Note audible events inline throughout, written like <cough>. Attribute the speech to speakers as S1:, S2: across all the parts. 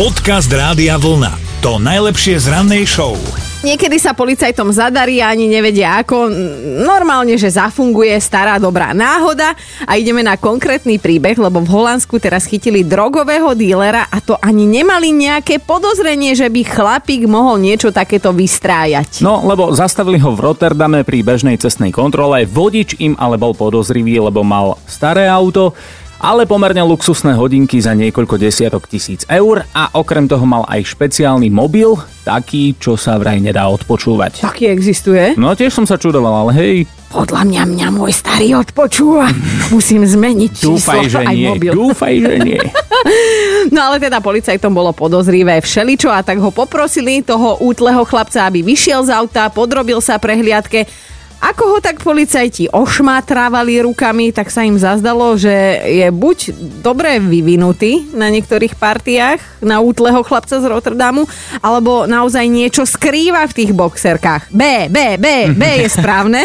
S1: Podcast Rádia Vlna. To najlepšie z rannej show.
S2: Niekedy sa policajtom zadarí a ani nevedia ako. Normálne, že zafunguje stará dobrá náhoda a ideme na konkrétny príbeh, lebo v Holandsku teraz chytili drogového dílera a to ani nemali nejaké podozrenie, že by chlapík mohol niečo takéto vystrájať.
S3: No, lebo zastavili ho v Rotterdame pri bežnej cestnej kontrole. Vodič im ale bol podozrivý, lebo mal staré auto ale pomerne luxusné hodinky za niekoľko desiatok tisíc eur a okrem toho mal aj špeciálny mobil, taký, čo sa vraj nedá odpočúvať.
S2: Taký existuje?
S3: No tiež som sa čudoval, ale hej.
S2: Podľa mňa mňa môj starý odpočúva. <laughs> Musím zmeniť číslo
S3: Dúfaj, že
S2: aj
S3: nie.
S2: mobil.
S3: Dúfaj, že nie. <laughs>
S2: No ale teda policajtom bolo podozrivé všeličo a tak ho poprosili toho útleho chlapca, aby vyšiel z auta, podrobil sa prehliadke. Ako ho tak policajti ošmátrávali rukami, tak sa im zazdalo, že je buď dobre vyvinutý na niektorých partiách na útleho chlapca z Rotterdamu, alebo naozaj niečo skrýva v tých boxerkách. B, B, B, B je <laughs> správne.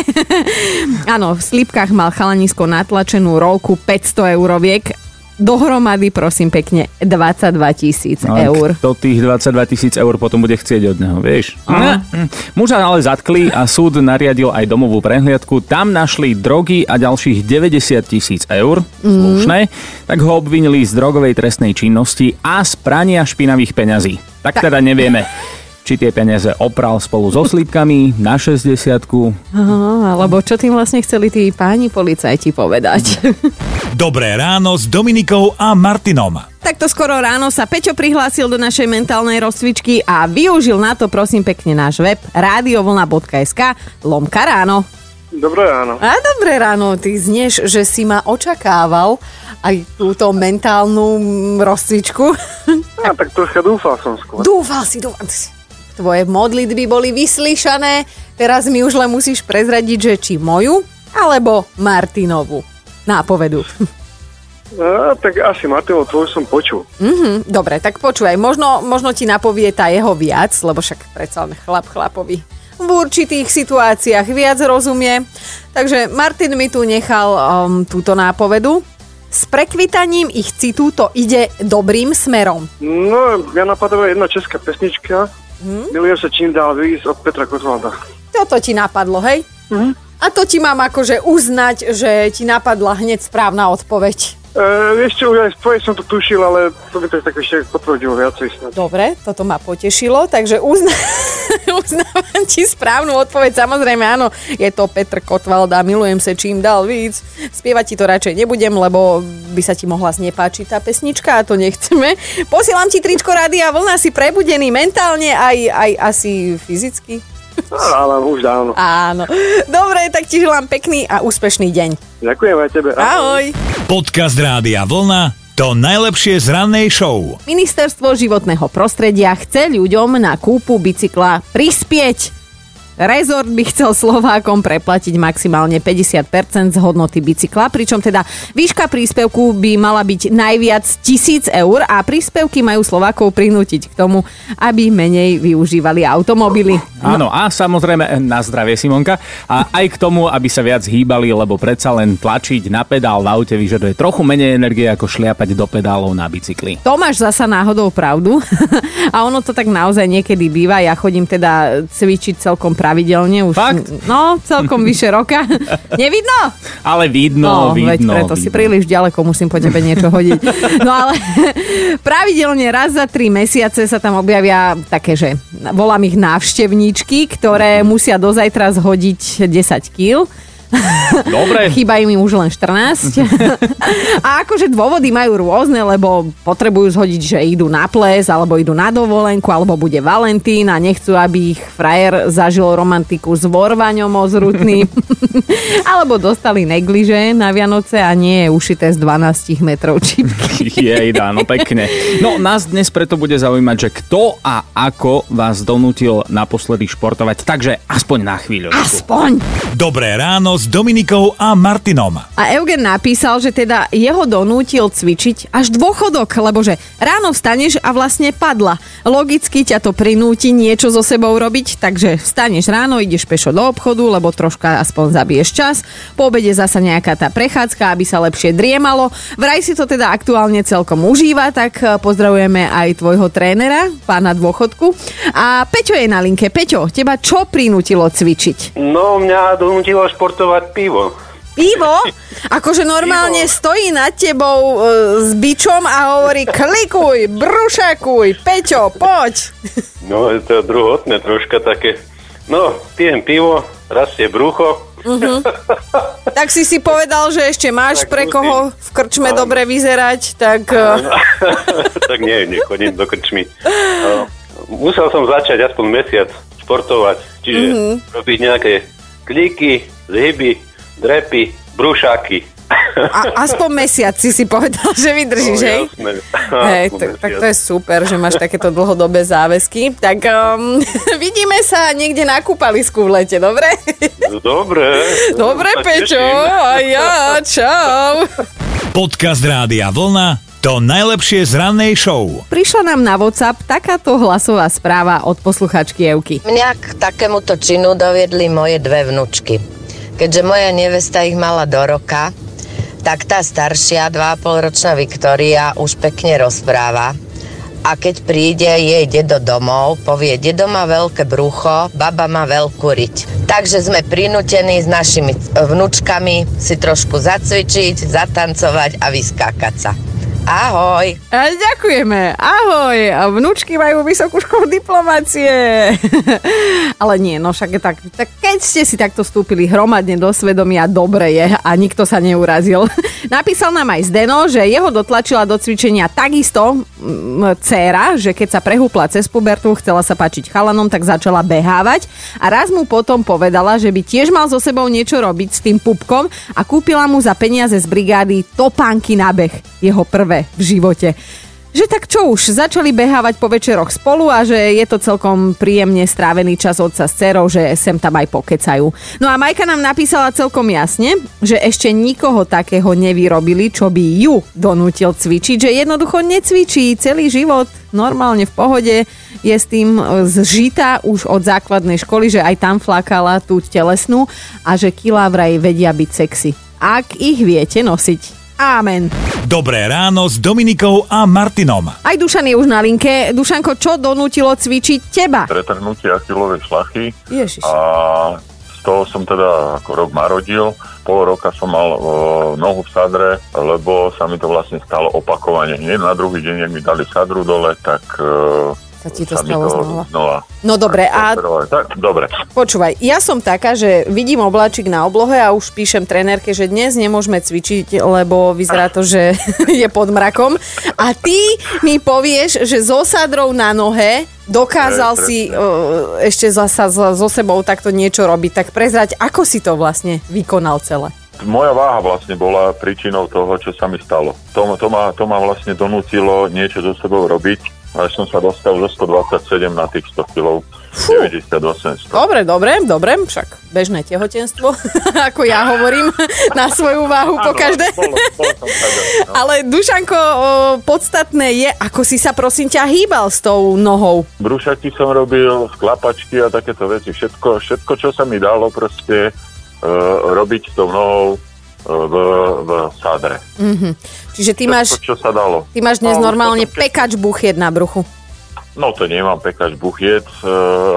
S2: <laughs> Áno, v slipkách mal chalanisko natlačenú rolku 500 euroviek dohromady, prosím pekne, 22 tisíc
S3: No,
S2: eur.
S3: Kto tých 22 tisíc eur potom bude chcieť od neho, vieš?
S2: Aha.
S3: Mm. Muža ale zatkli a súd nariadil aj domovú prehliadku. Tam našli drogy a ďalších 90 tisíc eur, slušné, tak ho obvinili z drogovej trestnej činnosti a z prania špinavých peňazí. Tak teda nevieme, <laughs> či tie peniaze opral spolu so slípkami na 60
S2: Aha, alebo čo tým vlastne chceli tí páni policajti povedať?
S1: Dobré ráno s Dominikou a Martinom.
S2: Takto skoro ráno sa Peťo prihlásil do našej mentálnej rozcvičky a využil na to prosím pekne náš web radiovlna.sk lomka ráno.
S4: Dobré ráno.
S2: A dobré ráno, ty znieš, že si ma očakával aj túto mentálnu mm, rozcvičku.
S4: Ja, tak troška dúfal som skôr.
S2: Dúfal si, dúfal si. Tvoje modlitby boli vyslyšané, teraz mi už len musíš prezradiť, že či moju, alebo Martinovu nápovedu. <laughs>
S4: A, tak asi Martino, tvoj som počul.
S2: Mhm, dobre, tak počúvaj, možno, možno ti napovie tá jeho viac, lebo však predsa len chlap chlapovi v určitých situáciách viac rozumie. Takže Martin mi tu nechal um, túto nápovedu. S prekvitaním ich citu to ide dobrým smerom.
S4: No, ja napadla jedna česká pesnička.
S2: Hm?
S4: Milujem sa čím dál víc od Petra Kotvalda.
S2: Toto ti napadlo, hej?
S4: Mhm.
S2: A to ti mám akože uznať, že ti napadla hneď správna odpoveď.
S4: E, vieš čo, už aj z tvojej som to tušil, ale to by to tak ešte potvrdilo viacej.
S2: Dobre, toto ma potešilo, takže uzna- <laughs> uznávam ti správnu odpoveď. Samozrejme, áno, je to Petr Kotvalda, milujem sa čím dal víc. Spievať ti to radšej nebudem, lebo by sa ti mohla znepáčiť tá pesnička a to nechceme. Posielam ti tričko Rádia Vlna, si prebudený mentálne aj, aj asi fyzicky. <laughs>
S4: Ale už dávno.
S2: Áno. Dobre, tak ti želám pekný a úspešný deň.
S4: Ďakujem aj tebe.
S2: Ahoj.
S1: Podcast Rádia Vlna. To najlepšie z rannej show.
S2: Ministerstvo životného prostredia chce ľuďom na kúpu bicykla prispieť. Rezort by chcel Slovákom preplatiť maximálne 50% z hodnoty bicykla, pričom teda výška príspevku by mala byť najviac 1000 eur a príspevky majú Slovákov prinútiť k tomu, aby menej využívali automobily.
S3: Áno, a samozrejme na zdravie Simonka. A aj k tomu, aby sa viac hýbali, lebo predsa len tlačiť na pedál v aute vyžaduje trochu menej energie ako šliapať do pedálov na bicykli.
S2: To máš zasa náhodou pravdu. <laughs> a ono to tak naozaj niekedy býva. Ja chodím teda cvičiť celkom pravidelne. Už,
S3: Fakt?
S2: No, celkom vyše roka. <laughs> Nevidno?
S3: Ale vidno,
S2: No, veď
S3: vidno.
S2: preto si
S3: vidno.
S2: príliš ďaleko, musím po tebe niečo hodiť. No ale <laughs> pravidelne raz za tri mesiace sa tam objavia také, že volám ich návštevníčky, ktoré musia do zajtra zhodiť 10 kg. <laughs>
S3: Dobre,
S2: Chýba im už len 14. <laughs> A akože dôvody majú rôzne, lebo potrebujú zhodiť, že idú na ples, alebo idú na dovolenku, alebo bude Valentín a nechcú, aby ich frajer zažil romantiku s vorvaňom ozrutným. <laughs> alebo dostali negliže na Vianoce a nie je ušité z 12 metrov čipky.
S3: jej dáno, pekne. No, nás dnes preto bude zaujímať, že kto a ako vás donútil naposledy športovať, takže aspoň na chvíľu.
S2: Aspoň.
S1: Dobré ráno s Dominikou a Martinom.
S2: A Eugen napísal, že teda jeho donútil cvičiť až dôchodok, lebo že ráno vstaneš a vlastne padla. Logicky ťa to prinúti niečo so sebou robiť, takže vstaneš ráno, ideš pešo do obchodu, lebo troška aspoň zabiješ čas. Po obede zasa nejaká tá prechádzka, aby sa lepšie driemalo. Vraj si to teda aktuálne celkom užíva, tak eh, pozdravujeme aj tvojho trénera, pána dôchodku. A Peťo je na linke. Peťo, teba čo prinútilo cvičiť?
S5: No, mňa donútilo športovať pivo.
S2: Pivo? Akože normálne
S5: Pivo.
S2: stojí nad tebou e, s bičom a hovorí klikuj, brušakuj, Peťo, poď. <laughs>
S5: No, je to druhotné troška také. No, pijem pivo, rastie brucho. <laughs>
S2: Tak si si povedal, že ešte máš
S5: Tak
S2: pre koho v krčme
S5: Áno.
S2: dobre vyzerať, tak e, <laughs>
S5: tak nie, nechodím do krčmy. No, musel som začať aspoň mesiac športovať, čiže robiť nejaké kliky, zhyby, drepy, brušáky.
S2: a, aspoň mesiac si si povedal, že vydržíš,
S5: No,
S2: hej?
S5: jasné.
S2: Hej,
S5: Aspoň
S2: tak, to je super, že máš takéto dlhodobé záväzky. Tak um, <laughs> vidíme sa niekde na kúpalisku v lete, dobre?
S5: Dobre.
S2: Dobre, Peťo,
S5: teším.
S2: a ja, čau.
S1: Podcast Rádia Vlna to najlepšie z rannej show.
S2: Prišla nám na WhatsApp takáto hlasová správa od posluchačky Evky.
S6: Mňa k takémuto činu doviedli moje dve vnúčky. Keďže moja nevesta ich mala do roka, tak tá staršia, 2,5 ročná Viktória, už pekne rozpráva. A keď príde jej dedo domov, povie, dedo má veľké brucho, baba má veľkú riť. Takže sme prinútení s našimi vnúčkami si trošku zacvičiť, zatancovať a vyskákať sa. Ahoj!
S2: A ďakujeme, ahoj, a vnúčky majú vysokú školu diplomácie. <laughs> Ale nie, no však je tak, tak keď ste si takto vstúpili hromadne do svedomia, dobre je a nikto sa neurazil. <laughs> Napísal nám aj Zdeno, že jeho dotlačila do cvičenia takisto mm, dcéra, že keď sa prehúpla cez pubertu, chcela sa páčiť chalanom, tak začala behávať a raz mu potom povedala, že by tiež mal so sebou niečo robiť s tým pupkom a kúpila mu za peniaze z brigády topánky na beh, jeho prvé v živote. Že tak čo už, začali behávať po večeroch spolu a že je to celkom príjemne strávený čas otca s dcerou, že sem tam aj pokecajú. No a Majka nám napísala celkom jasne, že ešte nikoho takého nevyrobili, čo by ju donútil cvičiť, že jednoducho necvičí celý život normálne v pohode, je s tým e, zžitá už od základnej školy, že aj tam flakala tú telesnú a že kilá vraj vedia byť sexy. Ak ich viete nosiť. Amen.
S1: Dobré ráno s Dominikou a Martinom.
S2: Aj Dušan je už na linke. Dušanko, čo donútilo cvičiť teba?
S7: pretrhnutie achilovej šlachy
S2: Ježiš.
S7: a z toho som teda ako rok marodil. Pol roka som mal o, nohu v sadre, lebo sa mi to vlastne stalo opakovane. Nie na druhý deň, ak mi dali sadru dole, tak e,
S2: Sa ti to
S7: sa
S2: stalo
S7: to
S2: znova.
S7: znova.
S2: No dobre, a.
S7: Tak, dobre.
S2: počúvaj, ja som taká, že vidím obláčik na oblohe a už píšem trenérke, že dnes nemôžeme cvičiť, lebo vyzerá to, že <laughs> je pod mrakom. A ty mi povieš, že so sadrou na nohe dokázal
S7: Presne.
S2: si uh, ešte zasa so, so sebou takto niečo robiť. Tak prezrať, ako si to vlastne vykonal celé.
S7: Moja váha vlastne bola príčinou toho, čo sa mi stalo. To, to, ma, to ma vlastne donútilo niečo so sebou robiť. Až som sa dostal zo 127 na tých 100 kg. 98 100.
S2: Dobre, dobre, dobre, však bežné tehotenstvo, <laughs> ako ja hovorím, <laughs> na svoju váhu po každé.
S7: Bolo, bolo no. <laughs>
S2: Ale Dušanko, podstatné je, ako si sa prosím ťa hýbal s tou nohou.
S7: Brúšaky som robil, sklapačky a takéto veci. Všetko, všetko čo sa mi dalo proste uh, robiť s tou nohou v, v sádre.
S2: Čiže ty máš,
S7: Všetko, čo sa dalo.
S2: ty máš dnes
S7: No,
S2: normálne
S7: keď-
S2: pekač buchiet na bruchu.
S7: No to nemám pekač buchiet, uh,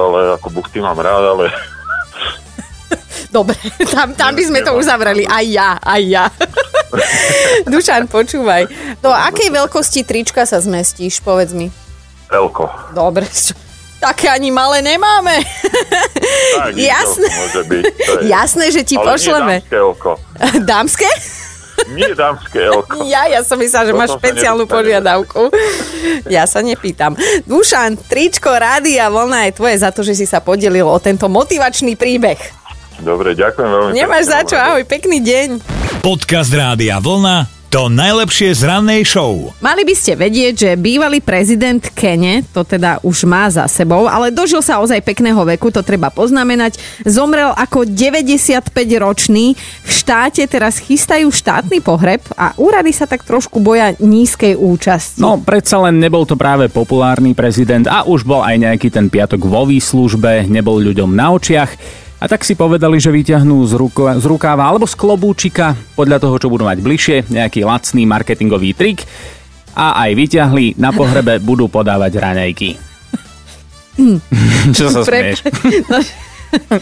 S7: ale ako buchty mám rád, ale <laughs>
S2: Dobre, tam, tam by sme to uzavreli. Aj ja, aj ja. <laughs> Dušan, počúvaj. Do akej veľkosti trička sa zmestíš, povedz mi.
S7: elko.
S2: Dobre, <laughs> také ani malé nemáme.
S7: Tak, <laughs>
S2: Jasné.
S7: to môže byť. To je.
S2: Jasné, že ti
S7: ale
S2: pošleme.
S7: Nie dámske elko. <laughs>
S2: Dámske?
S7: Nie dámske elko. <laughs>
S2: Ja, ja som myslela, že
S7: Potom
S2: máš špeciálnu požiadavku. Ja sa nepýtam. Dušan, tričko, rádia, vlna je tvoje za to, že si sa podelil o tento motivačný príbeh.
S7: Dobre, ďakujem veľmi
S2: Nemáš
S7: pekne,
S2: za čo, ahoj, pekný deň.
S1: Podcast Rádia Vlna To najlepšie z rannej show.
S2: Mali by ste vedieť, že bývalý prezident Kene, to teda už má za sebou, ale dožil sa ozaj pekného veku, to treba poznamenať. Zomrel ako 95-ročný. V štáte teraz chystajú štátny pohreb a úrady sa tak trošku boja nízkej účasti.
S3: No, predsa len nebol to práve populárny prezident a už bol aj nejaký ten piatok vo výslužbe, nebol ľuďom na očiach. A tak si povedali, že vyťahnú z, ruko, z rukáva alebo z klobúčika, podľa toho, čo budú mať bližšie, nejaký lacný marketingový trik a aj vyťahli, na pohrebe <laughs> budú podávať raňajky. čo sa smieš? <laughs>
S2: No,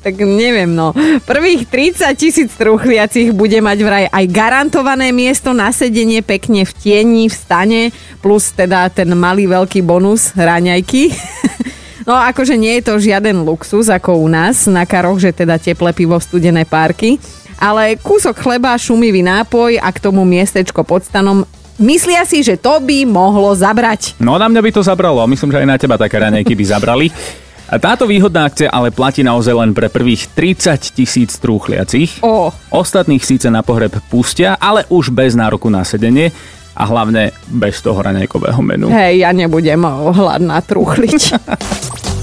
S2: tak neviem, no. Prvých 30 tisíc truchliacich bude mať vraj aj garantované miesto na sedenie pekne v tieni, v stane, plus teda ten malý veľký bonus raňajky. <laughs> No akože nie je to žiaden luxus ako u nás na karoch, že teda teple pivo, studené párky, ale kúsok chleba, šumivý nápoj a k tomu miestečko pod stanom Myslia si, že to by mohlo zabrať.
S3: No na mňa by to zabralo, myslím, že aj na teba také raňajky by zabrali. A táto výhodná akcia ale platí naozaj len pre prvých 30 tisíc trúchliacich.
S2: Ó.
S3: Ostatných síce na pohreb pustia, ale už bez nároku na sedenie a hlavne bez toho raňajkového menu.
S2: Hej, ja nebudem hladná truchliť. <laughs>